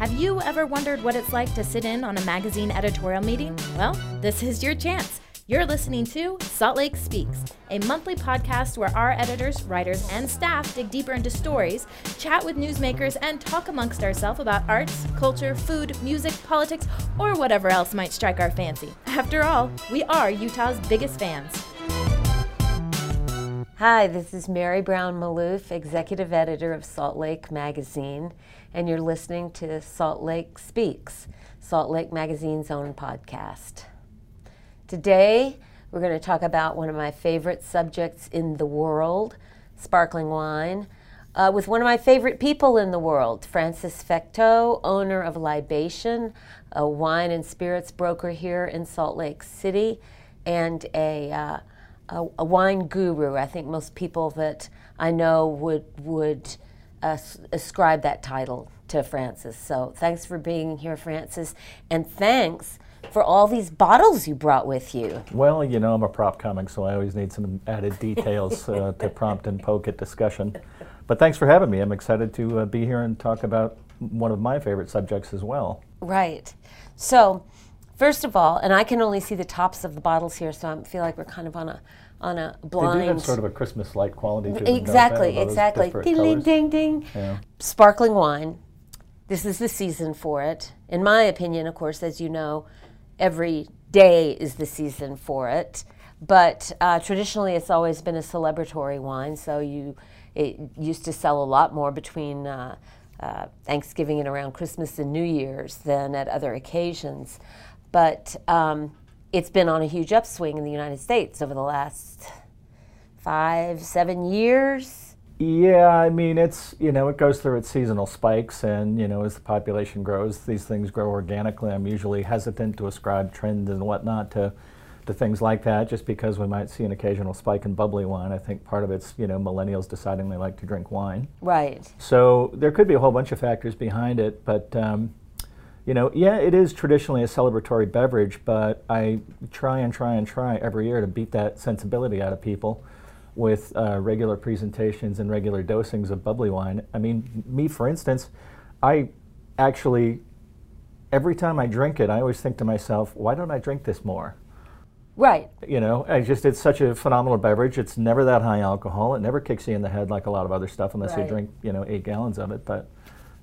Have you ever wondered what it's like to sit in on a magazine editorial meeting? Well, this is your chance. You're listening to Salt Lake Speaks, a monthly podcast where our editors, writers, and staff dig deeper into stories, chat with newsmakers, and talk amongst ourselves about arts, culture, food, music, politics, or whatever else might strike our fancy. After all, we are Utah's biggest fans. Hi, this is Mary Brown Maloof, executive editor of Salt Lake Magazine, and you're listening to Salt Lake Speaks, Salt Lake Magazine's own podcast. Today, we're going to talk about one of my favorite subjects in the world, sparkling wine, uh, with one of my favorite people in the world, Francis Fecteau, owner of Libation, a wine and spirits broker here in Salt Lake City, and a uh, a, a, wine guru. I think most people that I know would would uh, ascribe that title to Francis. So thanks for being here, Francis, and thanks for all these bottles you brought with you. Well, you know, I'm a prop comic, so I always need some added details uh, to prompt and poke at discussion. But thanks for having me. I'm excited to uh, be here and talk about one of my favorite subjects as well. Right. So First of all, and I can only see the tops of the bottles here, so I feel like we're kind of on a on a blind. They do have sort of a Christmas light quality to them. Exactly, exactly. Ding, ding, ding, ding. Yeah. Sparkling wine. This is the season for it. In my opinion, of course, as you know, every day is the season for it. But uh, traditionally, it's always been a celebratory wine, so you it used to sell a lot more between uh, uh, Thanksgiving and around Christmas and New Year's than at other occasions but um, it's been on a huge upswing in the United States over the last five, seven years. Yeah, I mean, it's, you know, it goes through its seasonal spikes, and, you know, as the population grows, these things grow organically. I'm usually hesitant to ascribe trends and whatnot to, to things like that, just because we might see an occasional spike in bubbly wine. I think part of it's, you know, millennials deciding they like to drink wine. Right. So there could be a whole bunch of factors behind it, but, um, you know, yeah, it is traditionally a celebratory beverage, but I try and try and try every year to beat that sensibility out of people with uh, regular presentations and regular dosings of bubbly wine. I mean, me, for instance, I actually, every time I drink it, I always think to myself, why don't I drink this more? Right. You know, I just it's such a phenomenal beverage. It's never that high alcohol. It never kicks you in the head like a lot of other stuff unless right. you drink, you know, eight gallons of it. But,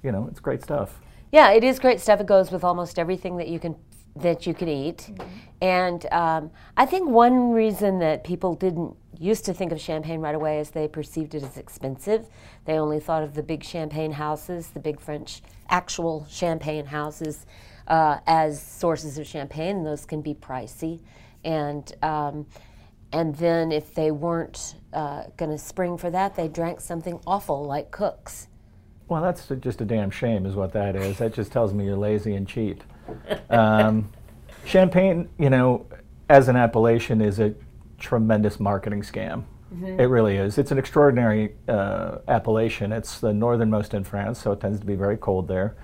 you know, it's great stuff. Yeah, it is great stuff. It goes with almost everything that you can that you can eat. Mm-hmm. And um, I think one reason that people didn't used to think of champagne right away is they perceived it as expensive. They only thought of the big champagne houses, the big French actual champagne houses, uh, as sources of champagne. And those can be pricey. And um, and then if they weren't uh, going to spring for that, they drank something awful like Cook's. Well, that's just a damn shame, is what that is. That just tells me you're lazy and cheap. Um, champagne, you know, as an appellation, is a tremendous marketing scam. Mm-hmm. It really is. It's an extraordinary uh, appellation. It's the northernmost in France, so it tends to be very cold there.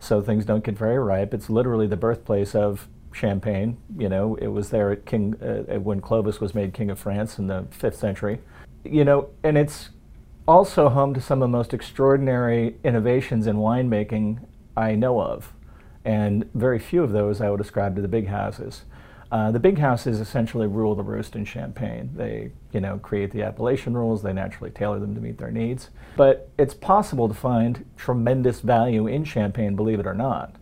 So things don't get very ripe. It's literally the birthplace of champagne. You know, it was there at King uh, when Clovis was made king of France in the fifth century. You know, and it's also home to some of the most extraordinary innovations in winemaking I know of. And very few of those I would ascribe to the big houses. Uh, the big houses essentially rule the roost in Champagne. They, you know, create the appellation rules. They naturally tailor them to meet their needs. But it's possible to find tremendous value in Champagne, believe it or not.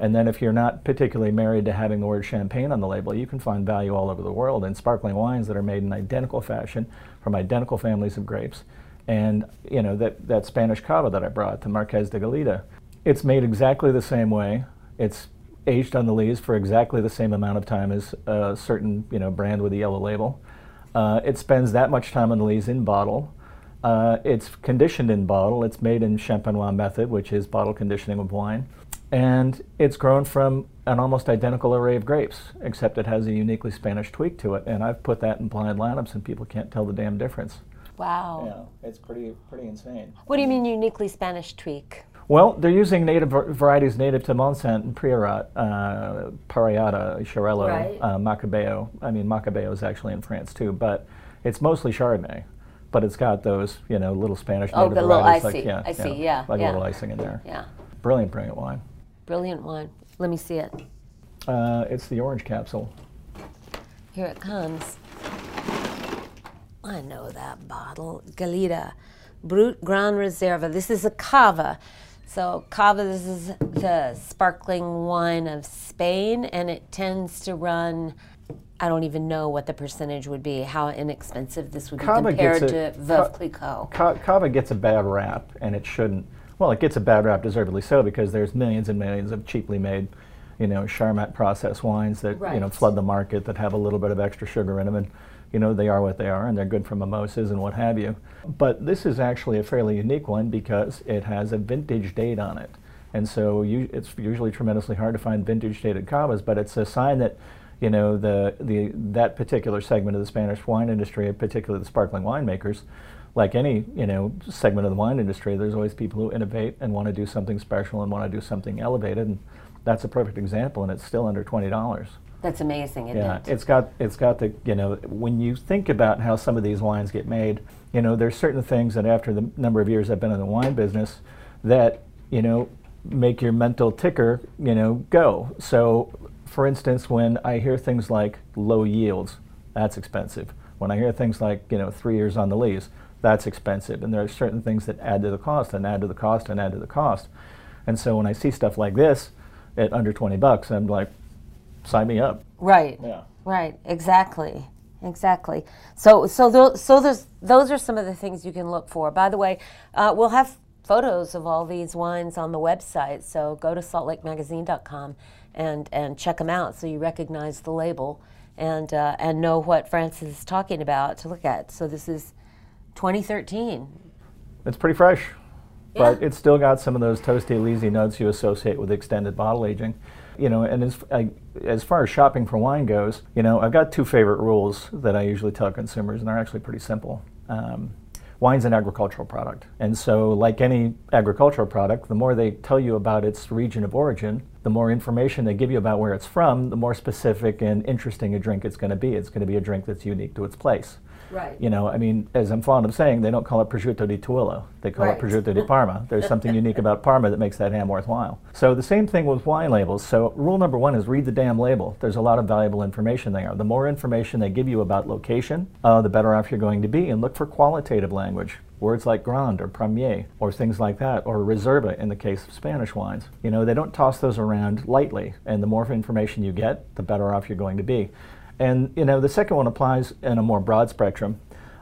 And then if you're not particularly married to having the word champagne on the label, you can find value all over the world in sparkling wines that are made in identical fashion from identical families of grapes and you know that, that Spanish cava that I brought, the Marqués de Gelida. It's made exactly the same way. It's aged on the lees for exactly the same amount of time as a certain you know brand with a yellow label. Uh, it spends that much time on the lees in bottle. Uh, it's conditioned in bottle. It's made in Champenois method, which is bottle conditioning of wine. And it's grown from an almost identical array of grapes, except it has a uniquely Spanish tweak to it. And I've put that in blind lineups, and people can't tell the damn difference. Wow. Yeah, it's pretty pretty insane. What do you mean uniquely Spanish tweak? Well, they're using native varieties native to Montsant and Priorat, uh, Parellada, Xarel-lo, right. uh, Macabeo. I mean, Macabeo is actually in France too, but it's mostly Chardonnay. But it's got those, you know, little Spanish oh, native oh, varieties. Like, yeah, I see, yeah. Like yeah. a little icing in there. Yeah. Brilliant, brilliant wine. Brilliant wine. Let me see it. Uh, it's the orange capsule. Here it comes. I know that bottle. Gelida, Brut Gran Reserva. This is a cava. So cava, this is the sparkling wine of Spain, and it tends to run. I don't even know what the percentage would be. How inexpensive this would be compared gets to a- Veuve Clicquot. Cava gets a bad rap, and it shouldn't. Well, it gets a bad rap, deservedly so, because there's millions and millions of cheaply made, you know, Charmat processed wines that you know flood the market that have a little bit of extra sugar in them, and you know they are what they are, and they're good for mimosas and what have you. But this is actually a fairly unique one because it has a vintage date on it, and so you, it's usually tremendously hard to find vintage dated cavas, but it's a sign that you know the, the that particular segment of the Spanish wine industry, particularly the sparkling winemakers, like any you know segment of the wine industry, there's always people who innovate and want to do something special and want to do something elevated, and that's a perfect example, and it's still under twenty dollars. That's amazing, isn't Yeah, it? it's got it's got the you know when you think about how some of these wines get made, you know there's certain things that after the number of years I've been in the wine business, that you know make your mental ticker you know go. So, for instance, when I hear things like low yields, that's expensive. When I hear things like you know three years on the lease, that's expensive. And there are certain things that add to the cost and add to the cost and add to the cost. And so when I see stuff like this at under 20 bucks, I'm like, sign me up. Right. Yeah. Right, exactly. Exactly. So, so, those, so those, those are some of the things you can look for. By the way, uh, we'll have photos of all these wines on the website. So go to saltlakemagazine.com and, and check them out so you recognize the label and, uh, and know what Francis is talking about to look at. So this is 2013. It's pretty fresh, but it's still got some of those toasty, lazy notes you associate with extended bottle aging. You know, and as, I, as far as shopping for wine goes, you know, I've got two favorite rules that I usually tell consumers, and they're actually pretty simple. Um, wine's an agricultural product, and so, like any agricultural product, the more they tell you about its region of origin, the more information they give you about where it's from, the more specific and interesting a drink it's going to be. It's going to be a drink that's unique to its place. Right. You know, I mean, as I'm fond of saying, they don't call it prosciutto di Tuillo. They call Right. it prosciutto di Parma. There's something unique about Parma that makes that ham worthwhile. So the same thing with wine labels. So rule number one is read the damn label. There's a lot of valuable information there. The more information they give you about location, uh, the better off you're going to be. And look for qualitative language. Words like Grand or Premier or things like that, or Reserva in the case of Spanish wines. You know, they don't toss those around lightly. And the more information you get, the better off you're going to be. And you know, the second one applies in a more broad spectrum,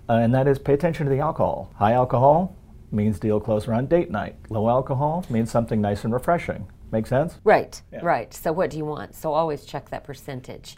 uh, and that is pay attention to the alcohol. High alcohol means deal closer on date night. Low alcohol means something nice and refreshing. Make sense? Right, Yeah. right. So what do you want? So always check that percentage.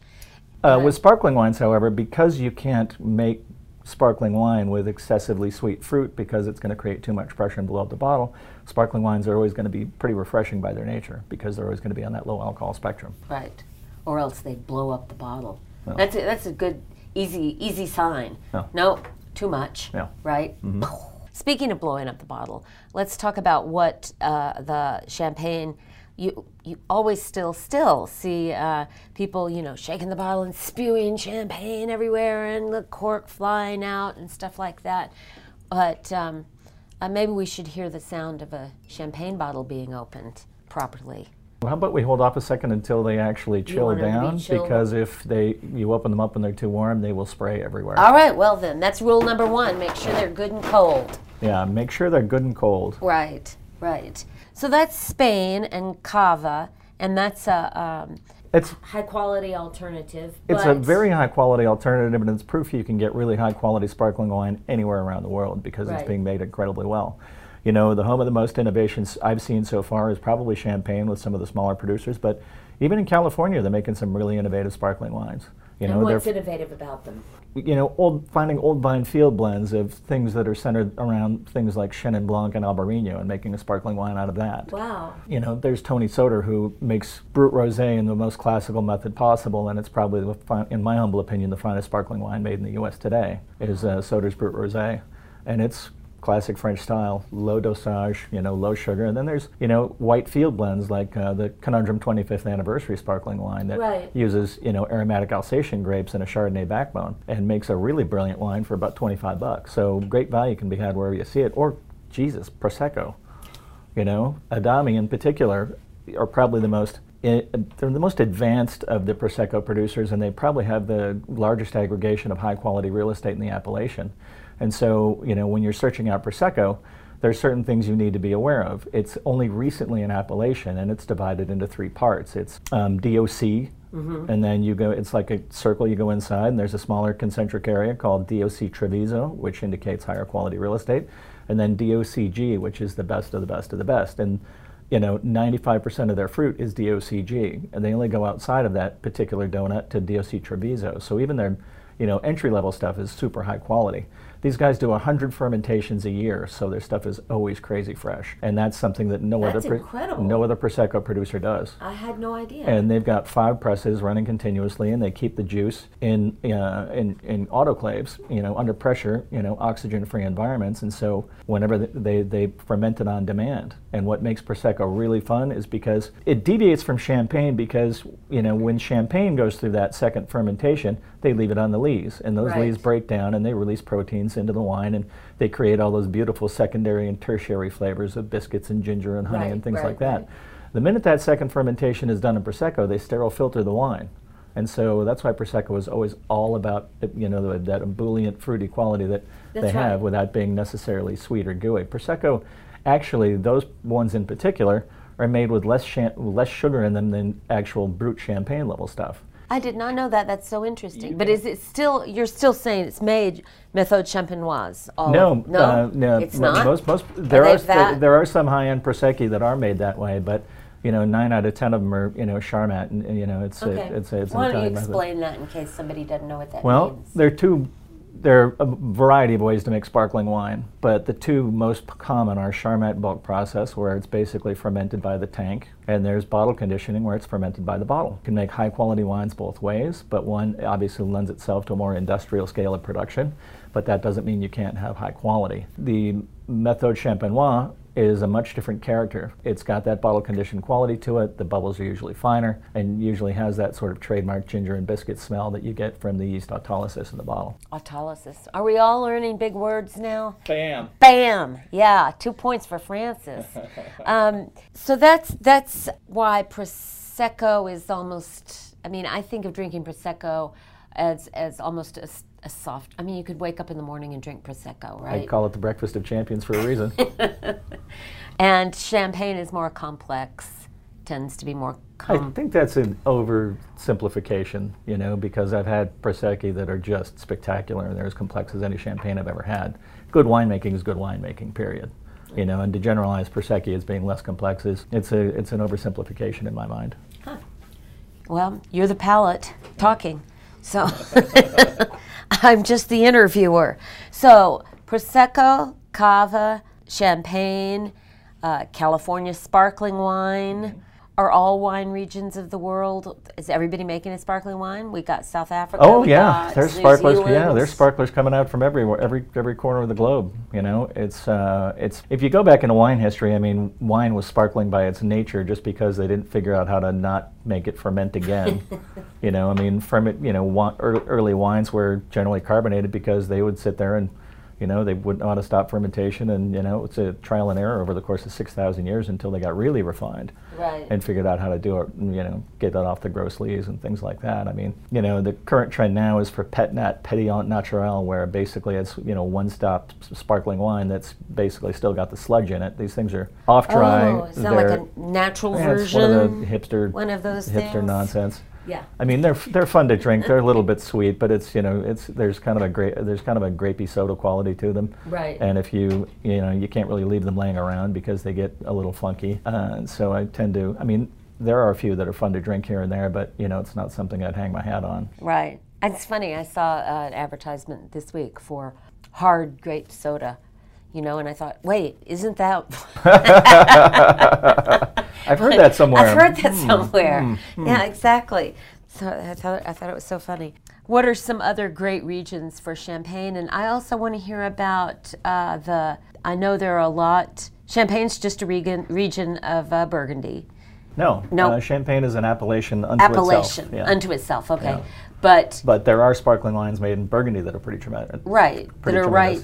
Uh, with sparkling wines, however, because you can't make sparkling wine with excessively sweet fruit because it's going to create too much pressure and blow up the bottle, sparkling wines are always going to be pretty refreshing by their nature because they're always going to be on that low alcohol spectrum. Right. Or else they blow up the bottle. That's a, that's a good easy easy sign. Yeah. No, too much. Yeah. Right. Speaking of blowing up the bottle, let's talk about what uh, the champagne. You you always still still see uh, people you know shaking the bottle and spewing champagne everywhere and the cork flying out and stuff like that. But um, uh, maybe we should hear the sound of a champagne bottle being opened properly. Well, how about we hold off a second until they actually chill to be down? Because if they you open them up and they're too warm, they will spray everywhere. All right, well then, that's rule number one. Make sure they're good and cold. Yeah, make sure they're good and cold. Right, right. So that's Spain and Cava, and that's a um, It's high quality alternative. it's a very high quality alternative, and it's proof you can get really high quality sparkling wine anywhere around the world because Right. it's being made incredibly well. You know, the home of the most innovations I've seen so far is probably Champagne with some of the smaller producers, but even in California, they're making some really innovative sparkling wines. You And know, what's innovative about them? you know, old finding old vine field blends of things that are centered around things like Chenin Blanc and Albarino and making a sparkling wine out of that. Wow. You know, there's Tony Soter who makes Brut Rosé in the most classical method possible, and it's probably, the in my humble opinion, the finest sparkling wine made in the U.S. today is uh, Soter's Brut Rosé, and it's classic French style, low dosage, you know, low sugar. And then there's, you know, white field blends like uh, the Conundrum 25th Anniversary sparkling wine that Right. uses, you know, aromatic Alsatian grapes and a Chardonnay backbone and makes a really brilliant wine for about 25 bucks. So great value can be had wherever you see it. Or, Jesus, Prosecco. You know, Adami in particular are probably the most i- they're the most advanced of the prosecco producers, and they probably have the largest aggregation of high quality real estate in the appellation. And so, you know, when you're searching out prosecco, there's certain things you need to be aware of. It's only recently an appellation, and it's divided into three parts. It's um, DOC, and then you go. It's like a circle. You go inside, and there's a smaller concentric area called DOC Treviso, which indicates higher quality real estate, and then DOCG, which is the best of the best of the best. And you know, 95% of their fruit is DOCG, and they only go outside of that particular donut to DOC Treviso. So even their, you know, entry level stuff is super high quality. These guys do 100 fermentations a year, so their stuff is always crazy fresh, and that's something that no That's other incredible. no other prosecco producer does. I had no idea. And they've got five presses running continuously, and they keep the juice in uh, in, in autoclaves, you know, under pressure, you know, oxygen-free environments. And so, whenever th- they they ferment it on demand. And what makes prosecco really fun is because it deviates from champagne because you know when champagne goes through that second fermentation, they leave it on the lees, and those Right. lees break down, and they release proteins into the wine, and they create all those beautiful secondary and tertiary flavors of biscuits and ginger and honey Right, and things right, like that. The minute that second fermentation is done in prosecco, they sterile filter the wine, and so that's why prosecco is always all about you know that ebullient fruity quality that they That's right. have without being necessarily sweet or gooey. Prosecco, actually, those ones in particular are made with less less sugar in them than actual brut champagne level stuff. I did not know that. That's so interesting. But is it still? You're still saying it's made méthode champenoise? all No, no, uh, no. it's not. Most, most, there they are there, are some high-end prosecchi that are made that way, but you know, nine out of ten of them are you know Charmat, and, you know, it's Okay. a, it's a, it's Why don't you Italian method. explain that in case somebody doesn't know what that Well, means? there are two. There are a variety of ways to make sparkling wine, but the two most common are Charmat bulk process, where it's basically fermented by the tank, and there's bottle conditioning, where it's fermented by the bottle. You can make high quality wines both ways, but one obviously lends itself to a more industrial scale of production, but that doesn't mean you can't have high quality. The Methode Champenois is a much different character. It's got that bottle conditioned quality to it. The bubbles are usually finer and usually has that sort of trademark ginger and biscuit smell that you get from the yeast autolysis in the bottle. Autolysis. Are we all learning big words now? Bam. Bam! Yeah, two points for Francis. um, so that's that's why prosecco is almost. I mean, I think of drinking prosecco as as almost a, s- a soft. I mean, you could wake up in the morning and drink prosecco, right? I call it the breakfast of champions for a reason. and champagne is more complex, tends to be more. I think that's an oversimplification, you know, because I've had prosecco that are just spectacular and they're as complex as any champagne I've ever had. Good winemaking is good winemaking, period. You know, and to generalize prosecco as being less complex is it's a it's an oversimplification in my mind. Well, you're the palate talking. So I'm just the interviewer. So Prosecco, Cava, Champagne, uh, California sparkling wine are all wine regions of the world. Is everybody making a sparkling wine? We got South Africa. Oh yeah, there's New sparklers. Yeah, there's sparklers coming out from everywhere, every every corner of the globe. You know, it's uh, it's if you go back into wine history, I mean, wine was sparkling by its nature just because they didn't figure out how to not make it ferment again. you know, I mean, ferment. You know, early wines were generally carbonated because they would sit there and you know, they wouldn't how to stop fermentation, and you know, it's a trial and error over the course of six thousand years until they got really refined Right. and figured out how to do it. and, You know, get that off the gross lees and things like that. I mean, you know, the current trend now is for pet nat pétillant naturel, where basically it's you know one-stop sparkling wine that's basically still got the sludge in it. These things are off dry. Oh, is that like a natural yeah, version? one of the hipster One of those hipster things? nonsense. Yeah. I mean, they're they're fun to drink. They're a little bit sweet, but it's you know it's there's kind of a great there's kind of a grapey soda quality to them. Right. And if you you know you can't really leave them laying around because they get a little funky. Uh, so I tend to. I mean, there are a few that are fun to drink here and there, but you know it's not something I'd hang my hat on. Right. It's funny. I saw uh, an advertisement this week for hard grape soda, you know, and I thought, wait, isn't that? I've heard that somewhere. I've heard that somewhere. Yeah, exactly. So I thought I thought it was so funny. What are some other great regions for Champagne? And I also want to hear about uh, the. I know there are a lot. Champagne's just a region region of uh, Burgundy. No, No. Uh, Champagne is an appellation unto Appellation itself. Yeah. unto itself. Okay, Yeah. but but there are sparkling wines made in Burgundy that are pretty tremendous. right that Pretty are right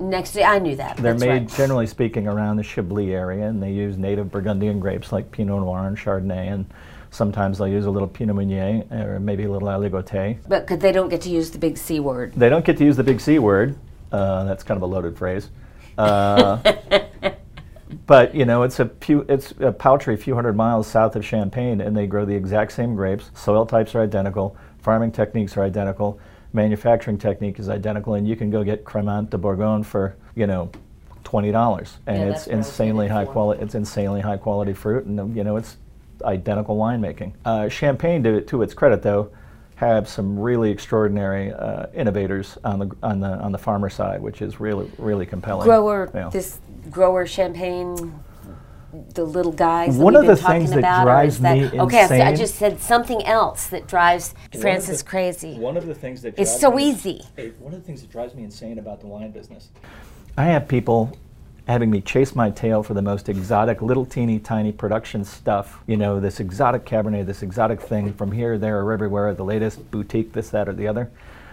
Next, day. I knew that. They're That's made, right. generally speaking, around the Chablis area, and they use native Burgundian grapes like Pinot Noir and Chardonnay, and sometimes they'll use a little Pinot Meunier or maybe a little Aligoté. But because they don't get to use the big C word. They don't get to use the big C word. Uh, that's kind of a loaded phrase. Uh, but you know, it's a few, it's a paltry few hundred miles south of Champagne, and they grow the exact same grapes. Soil types are identical. Farming techniques are identical. Manufacturing technique is identical, and you can go get Cremant de Bourgogne for you know twenty dollars, and Yeah, it's that's what I was insanely high quality. It's insanely high quality fruit, and you know it's identical winemaking. Uh, Champagne, to, to its credit, though, have some really extraordinary uh, innovators on the on the on the farmer side, which is really really compelling. Grower, Yeah. this grower champagne, the little guys. One we've of been the things that drives is that, me Okay, so I just said something else that drives Francis the- crazy. One of the things that It's drives so me- easy. One of the things that drives me insane about the wine business. I have people having me chase my tail for the most exotic, little teeny tiny production stuff. You know, this exotic Cabernet, this exotic thing from here, there, or everywhere, the latest boutique, this, that, or the other.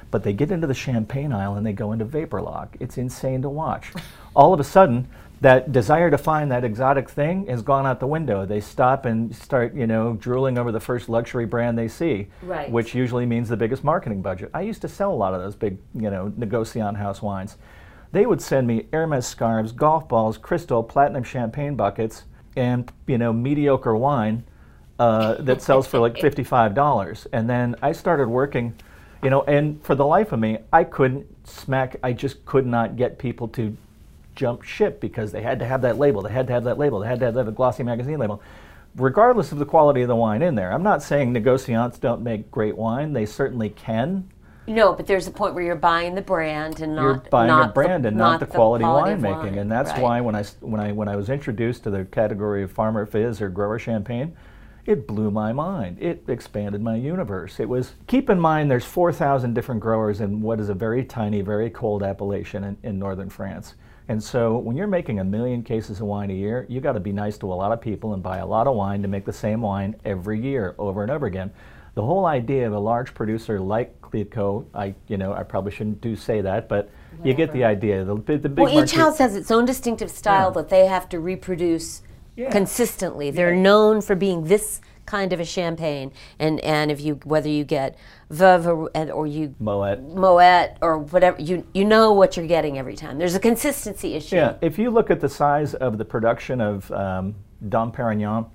But they get into the champagne aisle and they go into vapor lock. It's insane to watch. All of a sudden, that desire to find that exotic thing has gone out the window. They stop and start, you know, drooling over the first luxury brand they see, Right. which usually means the biggest marketing budget. I used to sell a lot of those big, you know, Negociant house wines. They would send me Hermes scarves, golf balls, crystal, platinum champagne buckets, and you know, mediocre wine uh, that sells for like fifty-five dollars. And then I started working, you know, and for the life of me, I couldn't smack. I just could not get people to jump ship because they had to have that label. They had to have that label. They had to have that glossy magazine label. Regardless of the quality of the wine in there, I'm not saying negociants don't make great wine. They certainly can. No, but there's a point where you're buying the brand and not You're buying not a brand the, and not, the quality, of winemaking, wine. and that's Right. why when I when I when I was introduced to the category of farmer fizz or grower champagne, it blew my mind. It expanded my universe. It was keep in mind there's 4,000 different growers in what is a very tiny, very cold appellation in, in northern France. And so when you're making a million cases of wine a year, you got to be nice to a lot of people and buy a lot of wine to make the same wine every year over and over again. The whole idea of a large producer like Clicquot, I you know I probably shouldn't do say that, but you get the idea. The, bi- the big Well, each house has its own distinctive style Yeah. that they have to reproduce Yeah. consistently. They're known for being this kind of a champagne, and and if you whether you get Veuve or, or you Moet. Moet or whatever, you you know what you're getting every time. There's a consistency issue. Yeah, if you look at the size of the production of um, Dom Perignon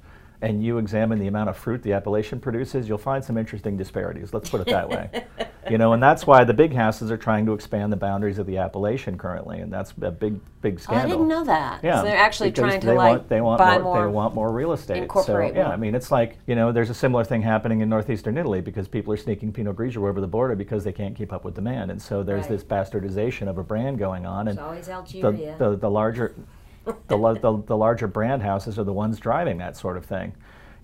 and you examine the amount of fruit the appellation produces, you'll find some interesting disparities. Let's put it that way. you know, and that's why the big houses are trying to expand the boundaries of the appellation currently, and that's a big, big Oh, scandal. I didn't know that. Yeah, so they're actually trying to they like want, they want buy more, more. They want more real estate. incorporate so yeah, more. I mean, it's like you know, there's a similar thing happening in northeastern Italy because people are sneaking Pinot Grigio over the border because they can't keep up with demand, and so there's Right. this bastardization of a brand going on, and It's always the, Algeria. the, the larger the, the, the larger brand houses are the ones driving that sort of thing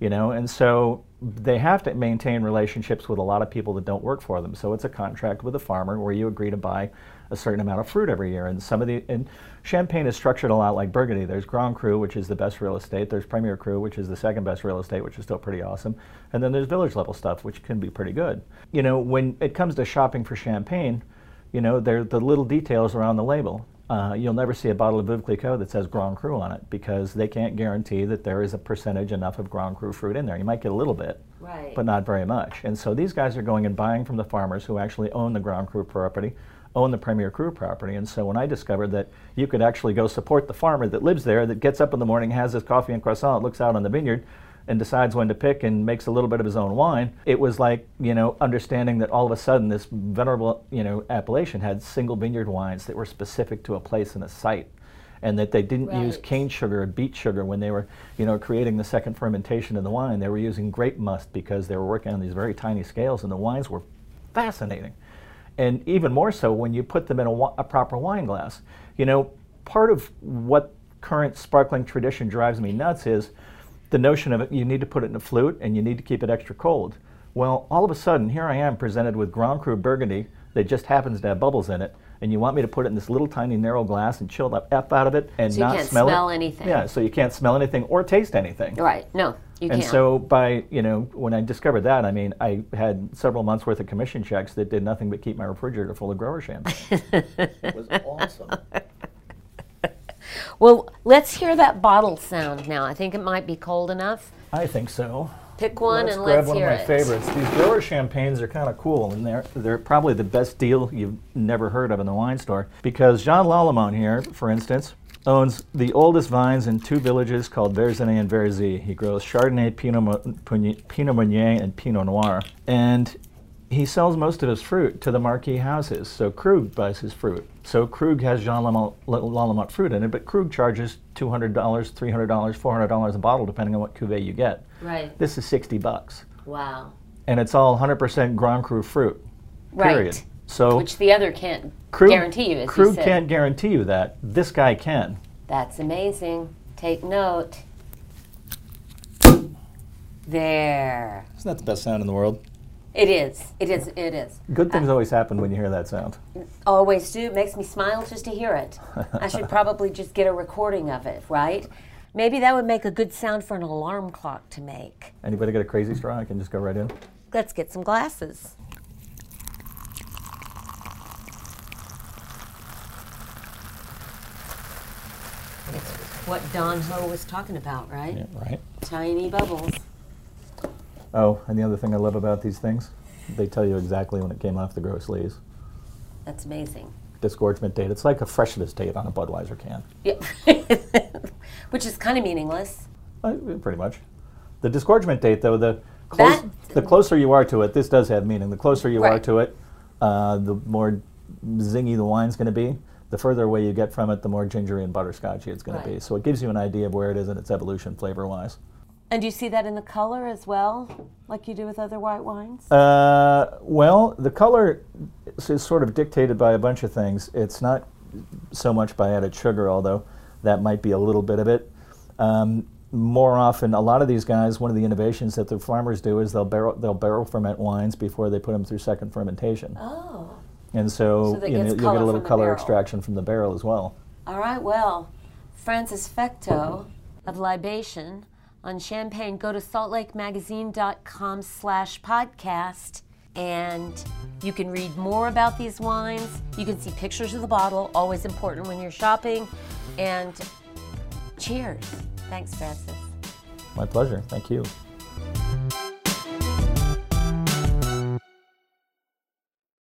you know? And so they have to maintain relationships with a lot of people that don't work for them. So it's a contract with a farmer where you agree to buy a certain amount of fruit every year. And some of the and champagne is structured a lot like burgundy. There's grand cru which is the best real estate. There's premier cru which is the second best real estate which is still pretty awesome. And then there's village level stuff which can be pretty good. You know when it comes to shopping for champagne you know, they're the little details around the label. Uh, you'll never see a bottle of Veuve Clicquot that says Grand Cru on it because they can't guarantee that there is a percentage enough of Grand Cru fruit in there. You might get a little bit, Right. but not very much. And so these guys are going and buying from the farmers who actually own the Grand Cru property, own the Premier Cru property. And so when I discovered that you could actually go support the farmer that lives there, that gets up in the morning, has his coffee and croissant, looks out on the vineyard, and decides when to pick and makes a little bit of his own wine, it was like, you know, understanding that all of a sudden this venerable, you know, appellation had single vineyard wines that were specific to a place and a site. And that they didn't use cane sugar or beet sugar when they were, you know, creating the second fermentation of the wine. They were using grape must because they were working on these very tiny scales, and the wines were fascinating. And even more so when you put them in a, a proper wine glass. You know, part of what current sparkling tradition drives me nuts is the notion of it, you need to put it in a flute and you need to keep it extra cold. Well, all of a sudden, here I am presented with Grand Cru Burgundy that just happens to have bubbles in it, and you want me to put it in this little tiny narrow glass and chill the F out of it and So you not can't smell, smell it. anything. Yeah, so you can't smell anything or taste anything. Right. No, you And can't. so by, you know, when I discovered that, I mean, I had several months worth of commission checks that did nothing but keep my refrigerator full of grower champagne. it was awesome. Well, let's hear that bottle sound now. I think it might be cold enough. I think so. Pick one let's and grab let's one hear of my it. favorites. These grower champagnes are kind of cool, and they're they're probably the best deal you've never heard of in the wine store. Because Jean Lallement here, for instance, owns the oldest vines in two villages called Verzenay and Verzy. He grows Chardonnay, Pinot, Pinot Meunier, and Pinot Noir, and he sells most of his fruit to the marquee houses. So Krug buys his fruit. So Krug has Jean Lallement, Lallement fruit in it, but Krug charges $200, $300, $400 a bottle, depending on what cuvee you get. Right. This is 60 bucks. Wow. And it's all 100% Grand Cru fruit. Right. Period. So Which the other can't Krug, guarantee you, as you Krug said. can't guarantee you that. This guy can. That's amazing. Take note. There. Isn't that the best sound in the world? It is. It is. It is. Good things always happen when you hear that sound. Always do. It makes me smile just to hear it. I should probably just get a recording of it, right? Maybe that would make a good sound for an alarm clock to make. Anybody got a crazy straw? I can just go right in. Let's get some glasses. It's what Don Ho was talking about, right? Yeah, right. Tiny bubbles. Oh, and the other thing I love about these things, they tell you exactly when it came off the gross lees. That's amazing. Disgorgement date. It's like a freshness date on a Budweiser can. Yeah. Which is kind of meaningless. Uh, pretty much. The disgorgement date, though, the close, That- the closer you are to it, this does have meaning. The closer you are to it, uh, the more zingy the wine's going to be. The further away you get from it, the more gingery and butterscotchy it's going Right. to be. So it gives you an idea of where it is in its evolution, flavor-wise. And do you see that in the color as well, like you do with other white wines? Uh, well, the color is, is sort of dictated by a bunch of things. It's not so much by added sugar, although that might be a little bit of it. Um, more often, a lot of these guys, one of the innovations that the farmers do is they'll barrel they'll barrel ferment wines before they put them through second fermentation, oh. and so, So you you'll get a little color extraction from the barrel as well. All right, well, Francis Fecteau of Libation on Champagne. Go to saltlakemagazine.com slash podcast and you can read more about these wines. You can see pictures of the bottle, always important when you're shopping. And cheers. Thanks, Francis. My pleasure. Thank you.